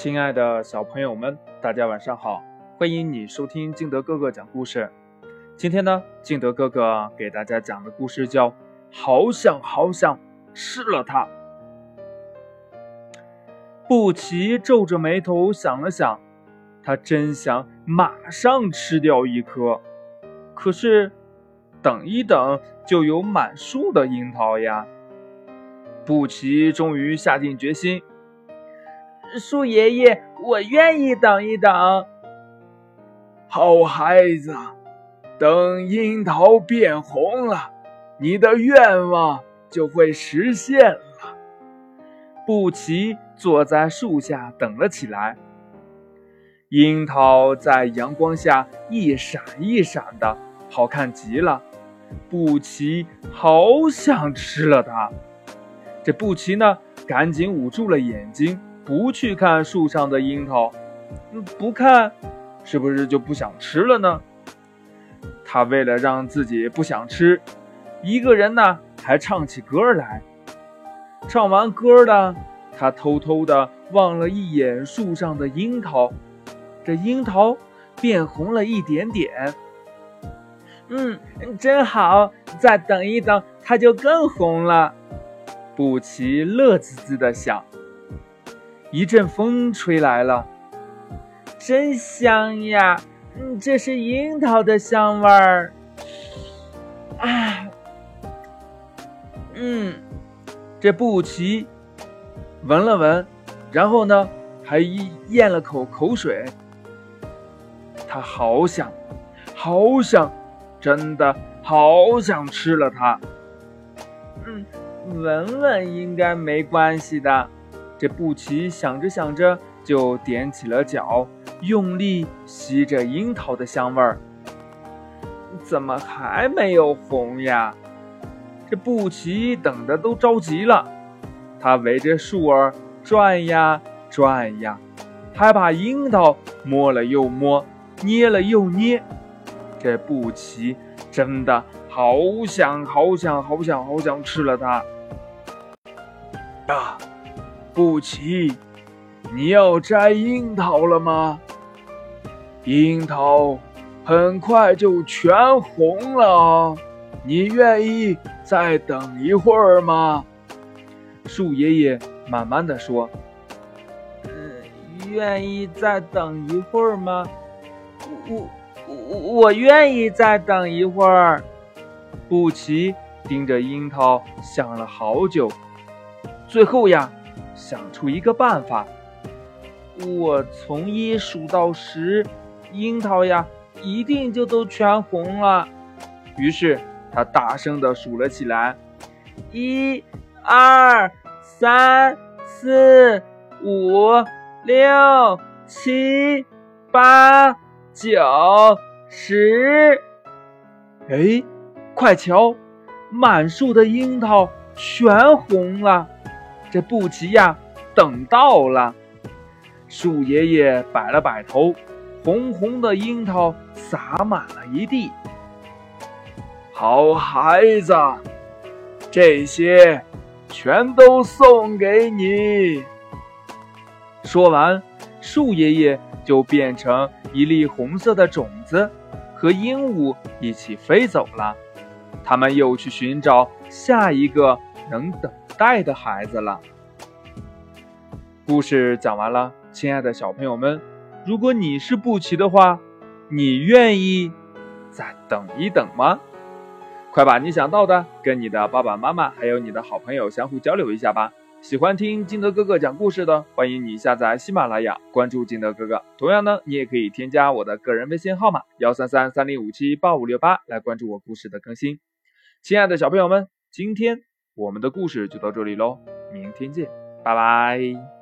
亲爱的小朋友们，大家晚上好！欢迎你收听敬德哥哥讲故事。今天呢，敬德哥哥给大家讲的故事叫《好想好想吃了它》。布奇皱着眉头想了想，他真想马上吃掉一颗，可是等一等就有满树的樱桃呀。布奇终于下定决心。树爷爷，我愿意等一等。好孩子，等樱桃变红了，你的愿望就会实现了。布奇坐在树下等了起来。樱桃在阳光下一闪一闪的，好看极了。布奇好想吃了它。这布奇呢，赶紧捂住了眼睛。不去看树上的樱桃，不看，是不是就不想吃了呢？他为了让自己不想吃，一个人呢还唱起歌来。唱完歌的，他偷偷的望了一眼树上的樱桃，这樱桃变红了一点点。嗯，真好，再等一等，它就更红了。布奇乐滋滋的想。一阵风吹来了，真香呀！嗯，这是樱桃的香味儿。啊，嗯，这布奇闻了闻，然后呢，还咽了口口水。他好想，好想，真的好想吃了它。嗯，闻闻应该没关系的。这布奇想着想着，就踮起了脚，用力吸着樱桃的香味儿。怎么还没有红呀？这布奇等的都着急了。他围着树儿转呀转呀，还把樱桃摸了又摸，捏了又捏。这布奇真的好想好想好想好想吃了它啊！布奇，你要摘樱桃了吗？樱桃很快就全红了，你愿意再等一会儿吗？树爷爷慢慢的说：“嗯，愿意再等一会儿吗？我我我愿意再等一会儿。”布奇盯着樱桃想了好久，最后呀。想出一个办法，我从一数到十，樱桃呀，一定就都全红了。于是他大声的数了起来：一、二、三、四、五、六、七、八、九、十。哎，快瞧，满树的樱桃全红了。这布奇呀，等到了。树爷爷摆了摆头，红红的樱桃洒满了一地。好孩子，这些全都送给你。说完，树爷爷就变成一粒红色的种子，和鹦鹉一起飞走了。他们又去寻找下一个能等。带的孩子了。故事讲完了，亲爱的小朋友们，如果你是布奇的话，你愿意再等一等吗？快把你想到的跟你的爸爸妈妈还有你的好朋友相互交流一下吧。喜欢听金德哥哥讲故事的，欢迎你下载喜马拉雅，关注金德哥哥。同样呢，你也可以添加我的个人微信号码幺三三三零五七八五六八来关注我故事的更新。亲爱的小朋友们，今天。我们的故事就到这里喽，明天见，拜拜。